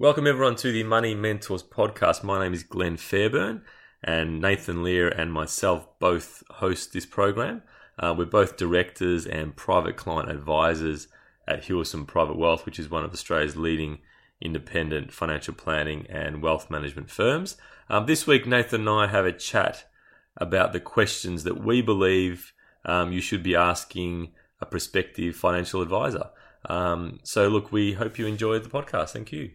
Welcome everyone to the Money Mentors podcast. My name is Glenn Fairburn, and Nathan Lear and myself both host this program. Uh, we're both directors and private client advisors at Hewison Private Wealth, which is one of Australia's leading independent financial planning and wealth management firms. Um, this week, Nathan and I have a chat about the questions that we believe um, you should be asking a prospective financial advisor. Um, so, look, we hope you enjoyed the podcast. Thank you.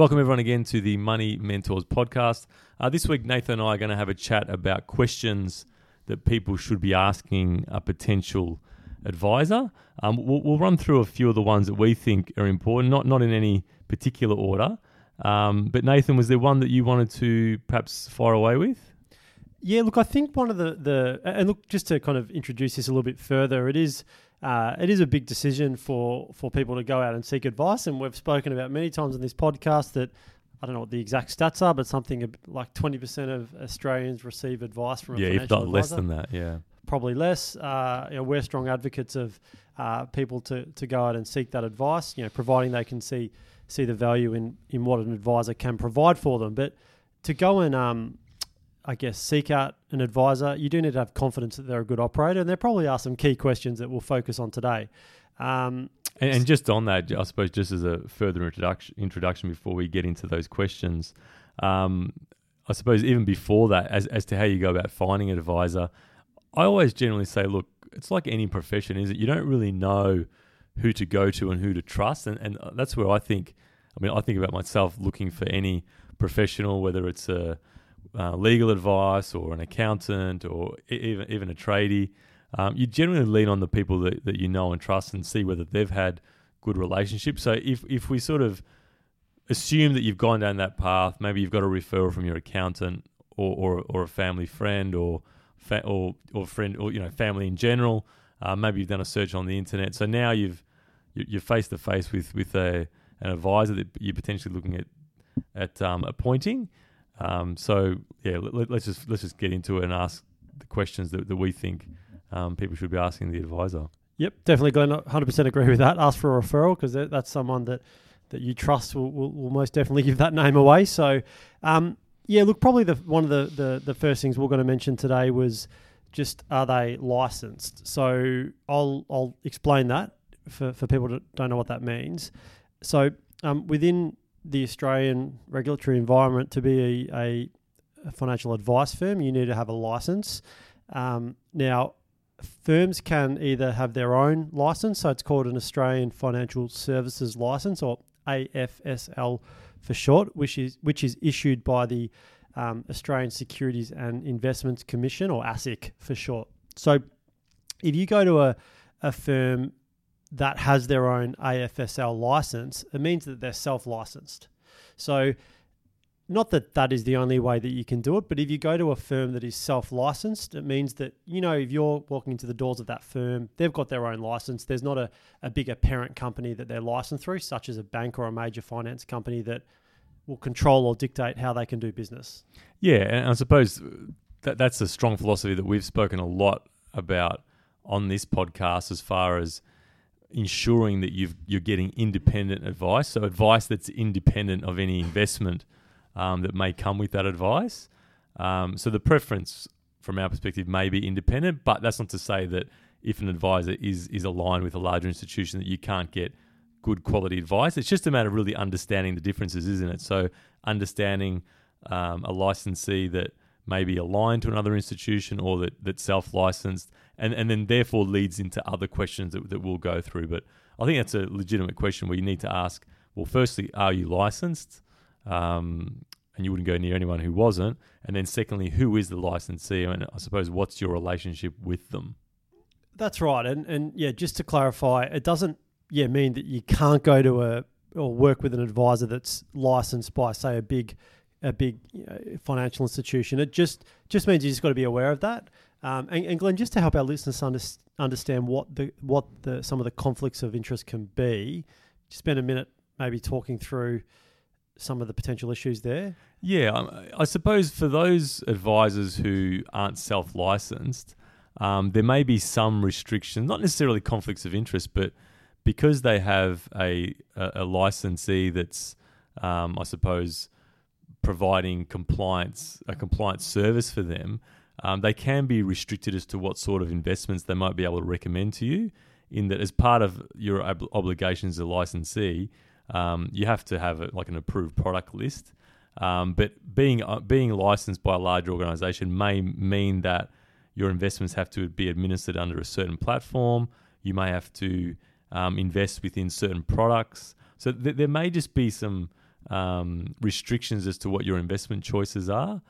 Welcome, everyone, again to the Money Mentors podcast. Uh, this week, Nathan and I are going to have a chat about questions that people should be asking a potential advisor. Um, we'll, we'll, run through a few of the ones that we think are important, not, not in any particular order. Um, but, Nathan, was there one that you wanted to perhaps fire away with? Yeah, look, I think one of the, the and look, just to kind of introduce this a little bit further, it is uh, it is a big decision for for people to go out and seek advice, and we've spoken about many times in this podcast that I don't know what the exact stats are, but something like twenty percent of Australians receive advice from a yeah, financial if not advisor. less than that, yeah, probably less. Uh, you know, we're strong advocates of uh, people to to go out and seek that advice. You know, providing they can see see the value in in what an advisor can provide for them, but to go and um, I guess, seek out an advisor, you do need to have confidence that they're a good operator. And there probably are some key questions that we'll focus on today. Um, and, and, just on that, I suppose, just as a further introduction, introduction before we get into those questions, um, I suppose even before that, as, as to how you go about finding an advisor, I always generally say, look, it's like any profession, is it? You don't really know who to go to and who to trust. And, and that's where I think, I mean, I think about myself looking for any professional, whether it's a uh, legal advice or an accountant or even even a tradie, um, you generally lean on the people that, that you know and trust and see whether they've had good relationships. So if if we sort of assume that you've gone down that path, maybe you've got a referral from your accountant or or, or a family friend or fa- or or friend or you know family in general. Uh, maybe you've done a search on the internet. So now you've you're face to face with with a an advisor that you're potentially looking at at um, appointing. Um, so yeah, let, us just let's just get into it and ask the questions that, that we think um, people should be asking the advisor. Yep, definitely, Glenn. 100% agree with that. Ask for a referral because that's someone that that you trust will, will, will, most definitely give that name away. So, um, yeah, look, probably the one of the, the the first things we're going to mention today was just are they licensed? So I'll I'll explain that for for people that don't know what that means. So um, within the Australian regulatory environment to be a, a, financial advice firm, you need to have a license. Um, now, firms can either have their own license, so it's called an Australian Financial Services License, or AFSL for short, which is which is issued by the um, Australian Securities and Investments Commission, or ASIC for short. So, if you go to a, a firm that has their own AFSL license, it means that they're self licensed. So, not that that is the only way that you can do it, but if you go to a firm that is self licensed, it means that, you know, if you're walking into the doors of that firm, they've got their own license. There's not a, a bigger parent company that they're licensed through, such as a bank or a major finance company that will control or dictate how they can do business. Yeah, and I suppose that that's a strong philosophy that we've spoken a lot about on this podcast as far as ensuring that you are getting independent advice. So advice that's independent of any investment um, that may come with that advice. Um, so the preference from our perspective may be independent, but that's not to say that if an advisor is is aligned with a larger institution that you can't get good quality advice. It's just a matter of really understanding the differences, isn't it? So understanding um, a licensee that may be aligned to another institution or that, that's self licensed and, and then therefore leads into other questions that, that we'll go through. But I think that's a legitimate question where you need to ask well, firstly, are you licensed? Um, and you wouldn't go near anyone who wasn't. And then secondly, who is the licensee? And I suppose what's your relationship with them? That's right. And and yeah, just to clarify, it doesn't yeah mean that you can't go to a or work with an advisor that's licensed by say a big a big you know, financial institution. It just just means you just got to be aware of that. Um, and, and, Glenn, just to help our listeners under, understand what the what the some of the conflicts of interest can be, spend a minute maybe talking through some of the potential issues there? Yeah, um, I suppose for those advisors who aren't self licensed, um, there may be some restrictions, not necessarily conflicts of interest, but because they have a, a, a licensee that's, um, I suppose, providing compliance a compliance service for them, um, they can be restricted as to what sort of investments they might be able to recommend to you. In that, as part of your ob- obligations as a licensee, um, you have to have a, like an approved product list. Um, but being uh, being licensed by a large organisation may mean that your investments have to be administered under a certain platform. You may have to um, invest within certain products. So th- there may just be some um, restrictions as to what your investment choices are.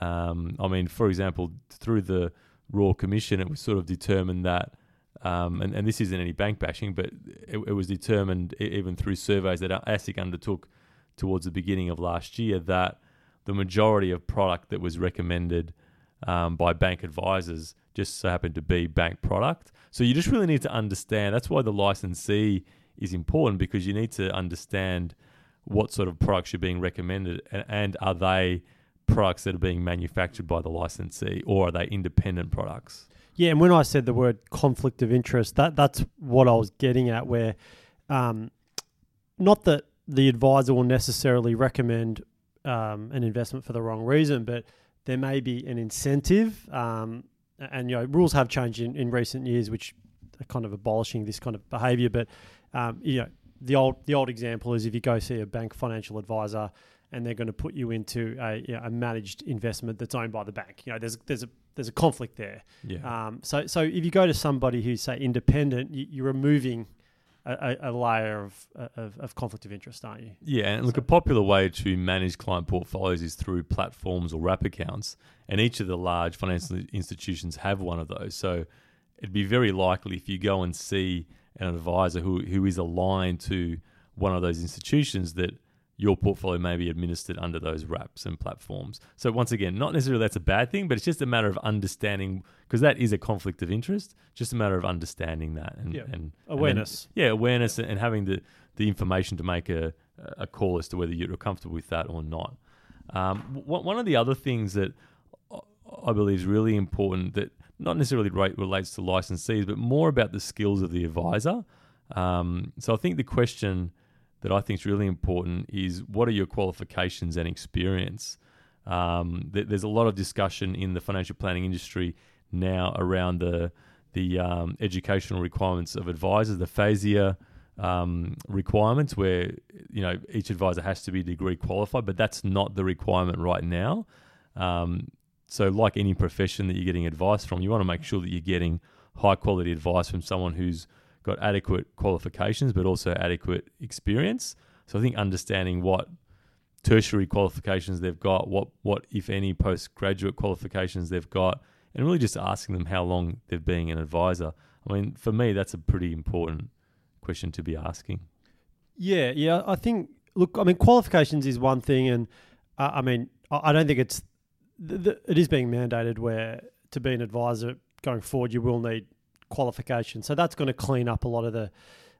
Um, I mean, for example, through the Royal Commission, it was sort of determined that, um, and, and this isn't any bank bashing, but it, it was determined even through surveys that ASIC undertook towards the beginning of last year that the majority of product that was recommended um, by bank advisors just so happened to be bank product. So you just really need to understand. That's why the licensee is important because you need to understand what sort of products you're being recommended and, and are they products that are being manufactured by the licensee or are they independent products? Yeah, and when I said the word conflict of interest, that that's what I was getting at. Where, um, not that the advisor will necessarily recommend um, an investment for the wrong reason, but there may be an incentive. Um, and you know, rules have changed in, in recent years, which are kind of abolishing this kind of behaviour. But um, you know, the old the old example is if you go see a bank financial advisor and they're going to put you into a, you know, a managed investment that's owned by the bank. You know, there's there's a there's a conflict there. Yeah. Um, so so if you go to somebody who's say independent, you, you're removing a, a, layer of, of of conflict of interest, aren't you? Yeah, and look, So- a popular way to manage client portfolios is through platforms or wrap accounts, and each of the large financial institutions have one of those. So it'd be very likely if you go and see an advisor who who is aligned to one of those institutions that your portfolio may be administered under those wraps and platforms. So once again, not necessarily that's a bad thing, but it's just a matter of understanding because that is a conflict of interest. Just a matter of understanding that and and and then- Awareness. yeah, awareness and having the, the information to make a, a call as to whether you're comfortable with that or not. Um, one of the other things that I believe is really important that not necessarily relates to licensees, but more about the skills of the advisor. Um, so I think the question that I think is really important is what are your qualifications and experience? Um, th- there's a lot of discussion in the financial planning industry now around the the um, educational requirements of advisors, the FASEA um, requirements, where you know each advisor has to be degree qualified, but that's not the requirement right now. Um, so, like any profession that you're getting advice from, you want to make sure that you're getting high quality advice from someone who's got adequate qualifications, but also adequate experience. So, I think understanding what tertiary qualifications they've got, what what if any postgraduate qualifications they've got, and really just asking them how long they've been an advisor. I mean, for me, that's a pretty important question to be asking. Yeah, yeah. I think. Look, I mean, qualifications is one thing, and uh, I mean, I I don't think it's. Th- th- it is being mandated where to be an advisor going forward, you will need qualifications. So that's going to clean up a lot of the.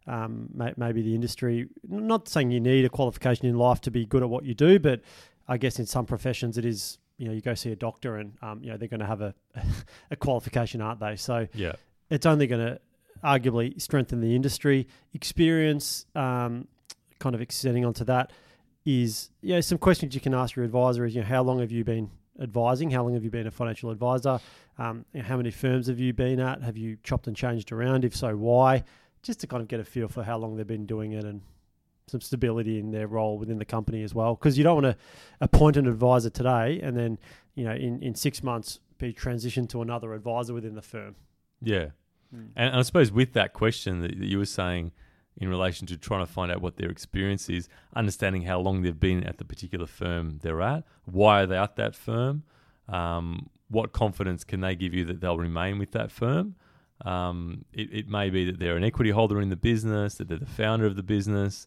Um, maybe the industry. Not saying you need a qualification in life to be good at what you do, but I guess in some professions it is. You know, you go see a doctor, and um, you know they're going to have a a qualification, aren't they? So Yeah. it's only going to arguably strengthen the industry. Experience, um, kind of extending onto that, is yeah, some questions you can ask your advisor is you know how long have you been advising? How long have you been a financial advisor? Um, how many firms have you been at? Have you chopped and changed around? If so, why? Just to kind of get a feel for how long they've been doing it and some stability in their role within the company as well. Because you don't want to appoint an advisor today and then you know in, in six months be transitioned to another advisor within the firm. Yeah. And I suppose with that question that that you were saying in relation to trying to find out what their experience is, understanding how long they've been at the particular firm they're at, why are they at that firm, um, what confidence can they give you that they'll remain with that firm? Um, it, it may be that they're an equity holder in the business, that they're the founder of the business,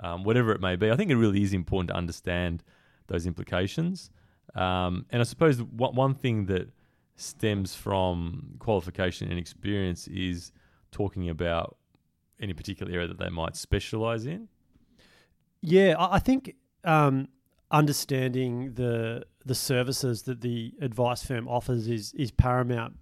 um, whatever it may be. I think it really is important to understand those implications. Um, and I suppose one, one thing that stems from qualification and experience is talking about any particular area that they might specialize in. Yeah, I think um, understanding the the services that the advice firm offers is is paramount.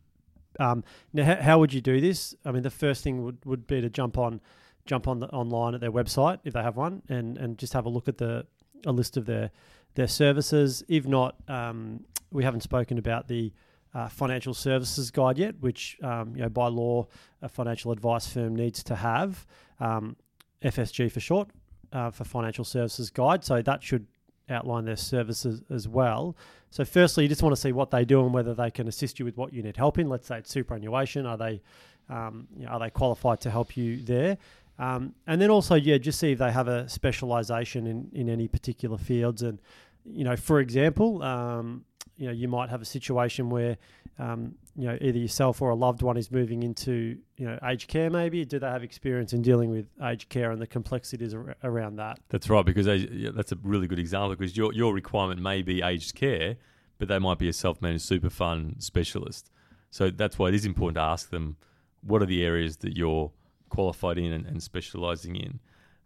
Um, now, how, how would you do this? I mean, the first thing would, would be to jump on jump on the, online at their website if they have one, and and just have a look at the a list of their their services. If not, um, we haven't spoken about the uh, financial services guide yet, which um, you know by law a financial advice firm needs to have. Um, FSG for short, uh, for financial services guide. So that should outline their services as well. So firstly, you just want to see what they do and whether they can assist you with what you need help in. Let's say it's superannuation. Are they um, you know, are they qualified to help you there? Um, and then also, yeah, just see if they have a specialization in, in any particular fields. And, you know, for example, um, you know, you might have a situation where, um, you know, either yourself or a loved one is moving into, you know, aged care maybe. Do they have experience in dealing with aged care and the complexities ar- around that? That's right, because yeah, that's a really good example because your, your requirement may be aged care, but they might be a self managed super fund specialist. So that's why it is important to ask them what are the areas that you're qualified in and, and specialising in.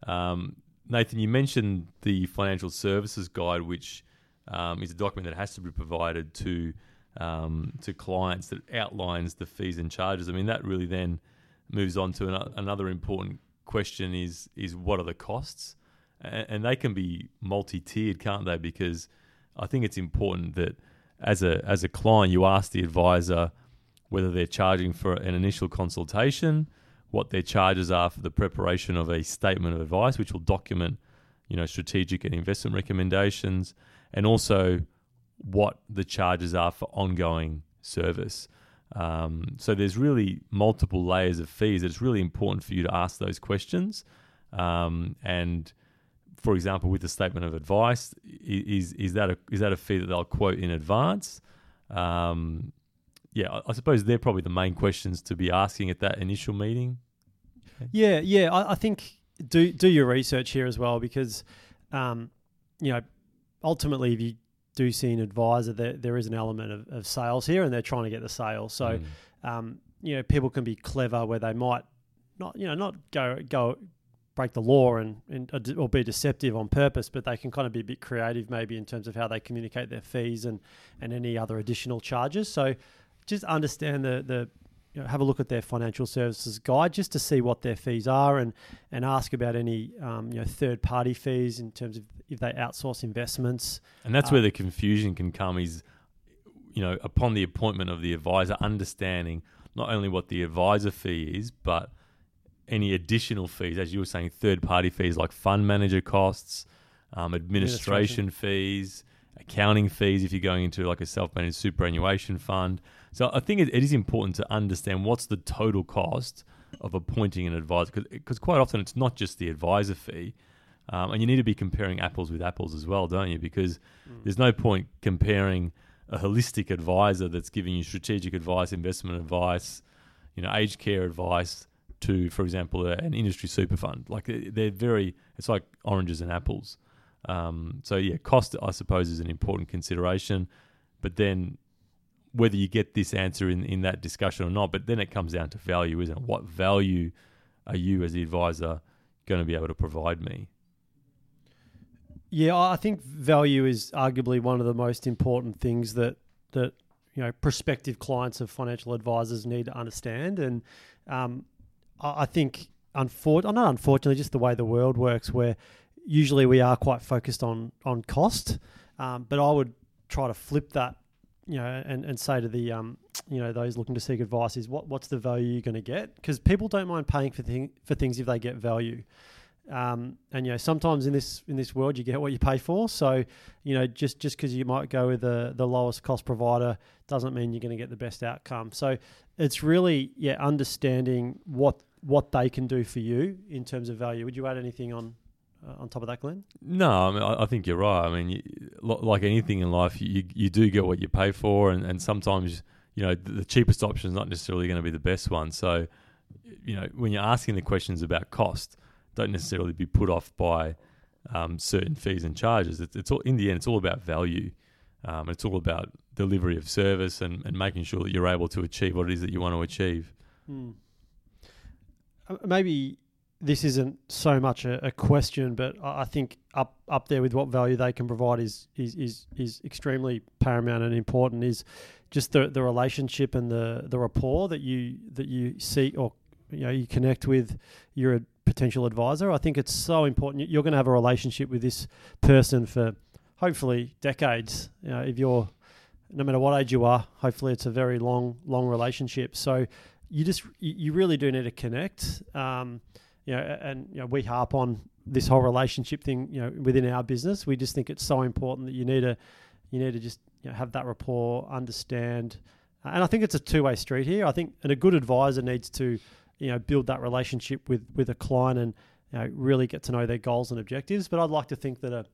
Um, Nathan, you mentioned the financial services guide, which um, is a document that has to be provided to um, to clients that outlines the fees and charges. I mean, that really then moves on to an, another important question: is is what are the costs? And, and they can be multi-tiered, can't they? Because I think it's important that as a as a client, you ask the advisor whether they're charging for an initial consultation, what their charges are for the preparation of a statement of advice, which will document, you know, strategic and investment recommendations, and also what the charges are for ongoing service. Um, so there's really multiple layers of fees. It's really important for you to ask those questions. Um, and for example, with the statement of advice, is is that a is that a fee that they'll quote in advance? Um, yeah, I suppose they're probably the main questions to be asking at that initial meeting. Yeah, yeah, I, I think do do your research here as well because, um, you know, ultimately if you do see an advisor, there there is an element of, of sales here, and they're trying to get the sale. So, mm. um, you know, people can be clever where they might not, you know, not go go break the law and, and or be deceptive on purpose, but they can kind of be a bit creative maybe in terms of how they communicate their fees and and any other additional charges. So just understand the the you know, have a look at their financial services guide just to see what their fees are and and ask about any um, you know third party fees in terms of if they outsource investments. And that's um, where the confusion can come is you know upon the appointment of the advisor understanding not only what the advisor fee is but any additional fees as you were saying third party fees like fund manager costs um, administration, administration fees accounting fees if you're going into like a self-managed superannuation fund so I think it, it is important to understand what's the total cost of appointing an advisor because quite often it's not just the advisor fee. Um, and you need to be comparing apples with apples as well, don't you? Because mm. there's no point comparing a holistic advisor that's giving you strategic advice, investment advice, you know, aged care advice to, for example, an industry super fund. Like they're very, it's like oranges and apples. Um, so yeah, cost I suppose is an important consideration, but then whether you get this answer in, in that discussion or not. But then it comes down to value, isn't it? What value are you as the advisor going to be able to provide me? Yeah, I think value is arguably one of the most important things that that you know prospective clients of financial advisors need to understand. And um, I think, unfor- not unfortunately, just the way the world works, where usually we are quite focused on on cost. Um, but I would try to flip that you know, and, and say to the, um, you know, those looking to seek advice is what what's the value you're going to get? Because people don't mind paying for thing, for things if they get value. Um, and you know, sometimes in this in this world, you get what you pay for. So, you know, just just because you might go with the the lowest cost provider doesn't mean you're going to get the best outcome. So, it's really yeah, understanding what what they can do for you in terms of value. Would you add anything on uh, on top of that, Glenn? No, I mean I, I think you're right. I mean, you, like anything in life, you you do get what you pay for, and, and sometimes you know the, cheapest option is not necessarily going to be the best one. So, you know, when you're asking the questions about cost, don't necessarily be put off by um, certain fees and charges. It's, it's all in the end, it's all about value. Um, it's all about delivery of service and, and making sure that you're able to achieve what it is that you want to achieve. Hmm. Uh, maybe this isn't so much a, a question, but I think up up there with what value they can provide is is is, is extremely paramount and important. Is just the, the relationship and the, the rapport that you that you see or you know you connect with your potential advisor. I think it's so important. You're going to have a relationship with this person for hopefully decades. You know, if you're no matter what age you are, hopefully it's a very long long relationship. So you just you really do need to connect. Um, you know, and you know we harp on this whole relationship thing. You know, within our business, we just think it's so important that you need to you need to just you know, have that rapport, understand, and I think it's a two way street here. I think and a good advisor needs to you know build that relationship with with a client and you know, really get to know their goals and objectives. But I'd like to think that a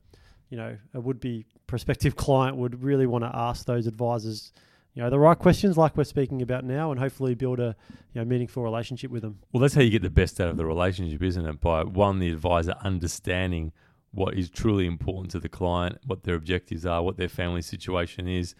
you know a would be prospective client would really want to ask those advisors you know the right questions like we're speaking about now and hopefully build a you know meaningful relationship with them Well, that's how you get the best out of the relationship, isn't it? By one, the advisor understanding what is truly important to the client, what their objectives are, what their family situation is,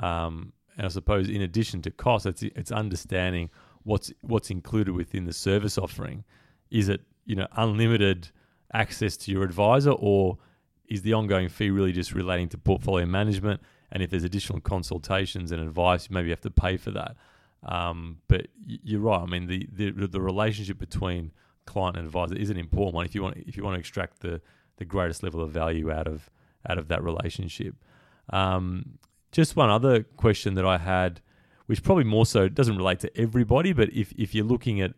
um, and I suppose in addition to cost, it's it's understanding what's what's included within the service offering. Is it you know unlimited access to your advisor, or is the ongoing fee really just relating to portfolio management? And if there's additional consultations and advice, you maybe you have to pay for that. Um, but you're right. I mean, the, the the relationship between client and advisor is an important one if you want if you want to extract the the greatest level of value out of out of that relationship. Um, just one other question that I had, which probably more so doesn't relate to everybody, but if if you're looking at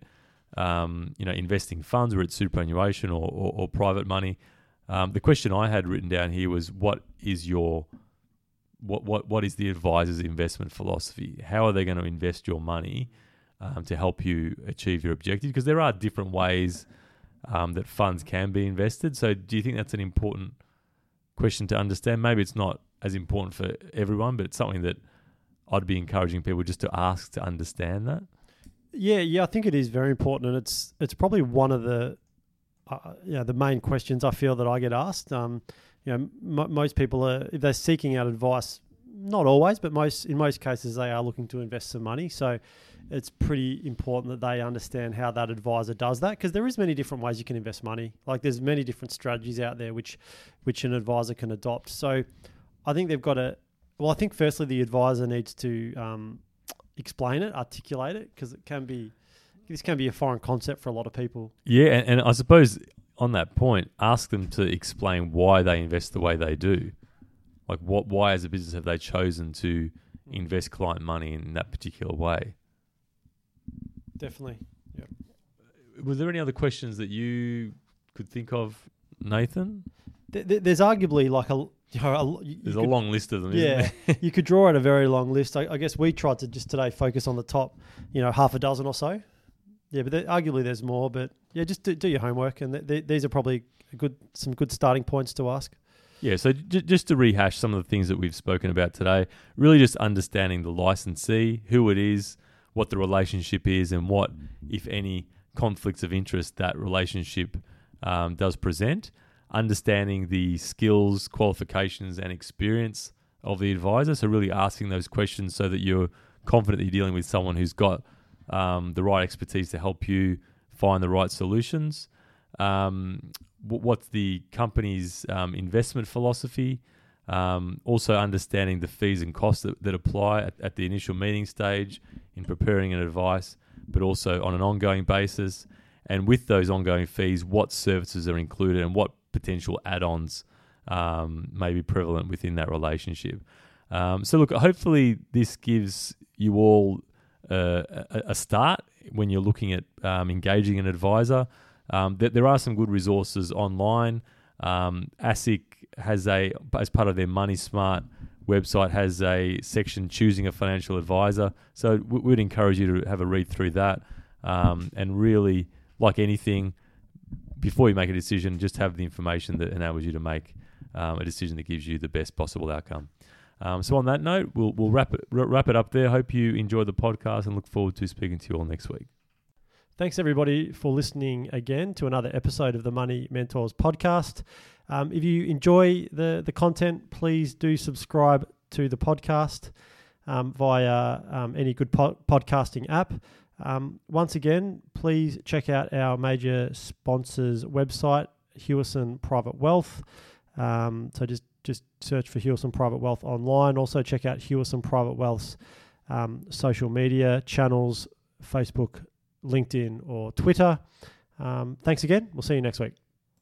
um, you know investing funds or it's superannuation or, or, or private money, um, the question I had written down here was what is your what what what is the advisor's investment philosophy? How are they going to invest your money um, to help you achieve your objective? Because there are different ways um, that funds can be invested. So, do you think that's an important question to understand? Maybe it's not as important for everyone, but it's something that I'd be encouraging people just to ask to understand that. Yeah, yeah, I think it is very important, and it's it's probably one of the uh, yeah the main questions I feel that I get asked. Um, you know, m- most people are if they're seeking out advice, not always, but most in most cases they are looking to invest some money. So it's pretty important that they understand how that advisor does that because there is many different ways you can invest money. Like there's many different strategies out there which which an advisor can adopt. So I think they've got to. Well, I think firstly the advisor needs to um, explain it, articulate it, because it can be this can be a foreign concept for a lot of people. Yeah, and, and I suppose on that point, ask them to explain why they invest the way they do. Like, what? Why, as a business, have they chosen to invest client money in that particular way? Definitely. were there any other questions that you could think of, Nathan? Th- th- there's arguably like a you know, a, you There's could- a long list of them. Yeah, you could draw out a very long list. I, I guess we tried to just today focus on the top, you know, half a dozen or so. Yeah, but there, arguably there's more. But yeah, just do, do your homework, and th- th- these are probably good some good starting points to ask. Yeah, so j- just to rehash some of the things that we've spoken about today, really just understanding the licensee, who it is, what the relationship is, and what, if any, conflicts of interest that relationship um, does present. Understanding the skills, qualifications, and experience of the advisor. So, really asking those questions so that you're confident that you're dealing with someone who's got um, the right expertise to help you find the right solutions. Um, what's the company's um, investment philosophy? Um, also, understanding the fees and costs that, that apply at, at the initial meeting stage in preparing an advice, but also on an ongoing basis. And with those ongoing fees, what services are included and what potential add ons um, may be prevalent within that relationship. Um, so, look, hopefully, this gives you all uh, a, start when you're looking at um, engaging an advisor. Um, there, there are some good resources online. Um, ASIC has a, as part of their Money Smart website, has a section choosing a financial advisor. So we, we'd encourage you to have a read through that um, and really, like anything, before you make a decision, just have the information that enables you to make um, a decision that gives you the best possible outcome. Um, so on that note, we'll we'll wrap it wrap it up there. Hope you enjoyed the podcast and look forward to speaking to you all next week. Thanks everybody for listening again to another episode of the Money Mentors podcast. Um, if you enjoy the the content, please do subscribe to the podcast um, via um, any good po- podcasting app. Um, once again, please check out our major sponsors' website, Hewison Private Wealth. Um, so just just search for Hewison Private Wealth online. Also check out Hewison Private Wealth's um, social media channels, Facebook, LinkedIn, or Twitter. Um, thanks again. We'll see you next week.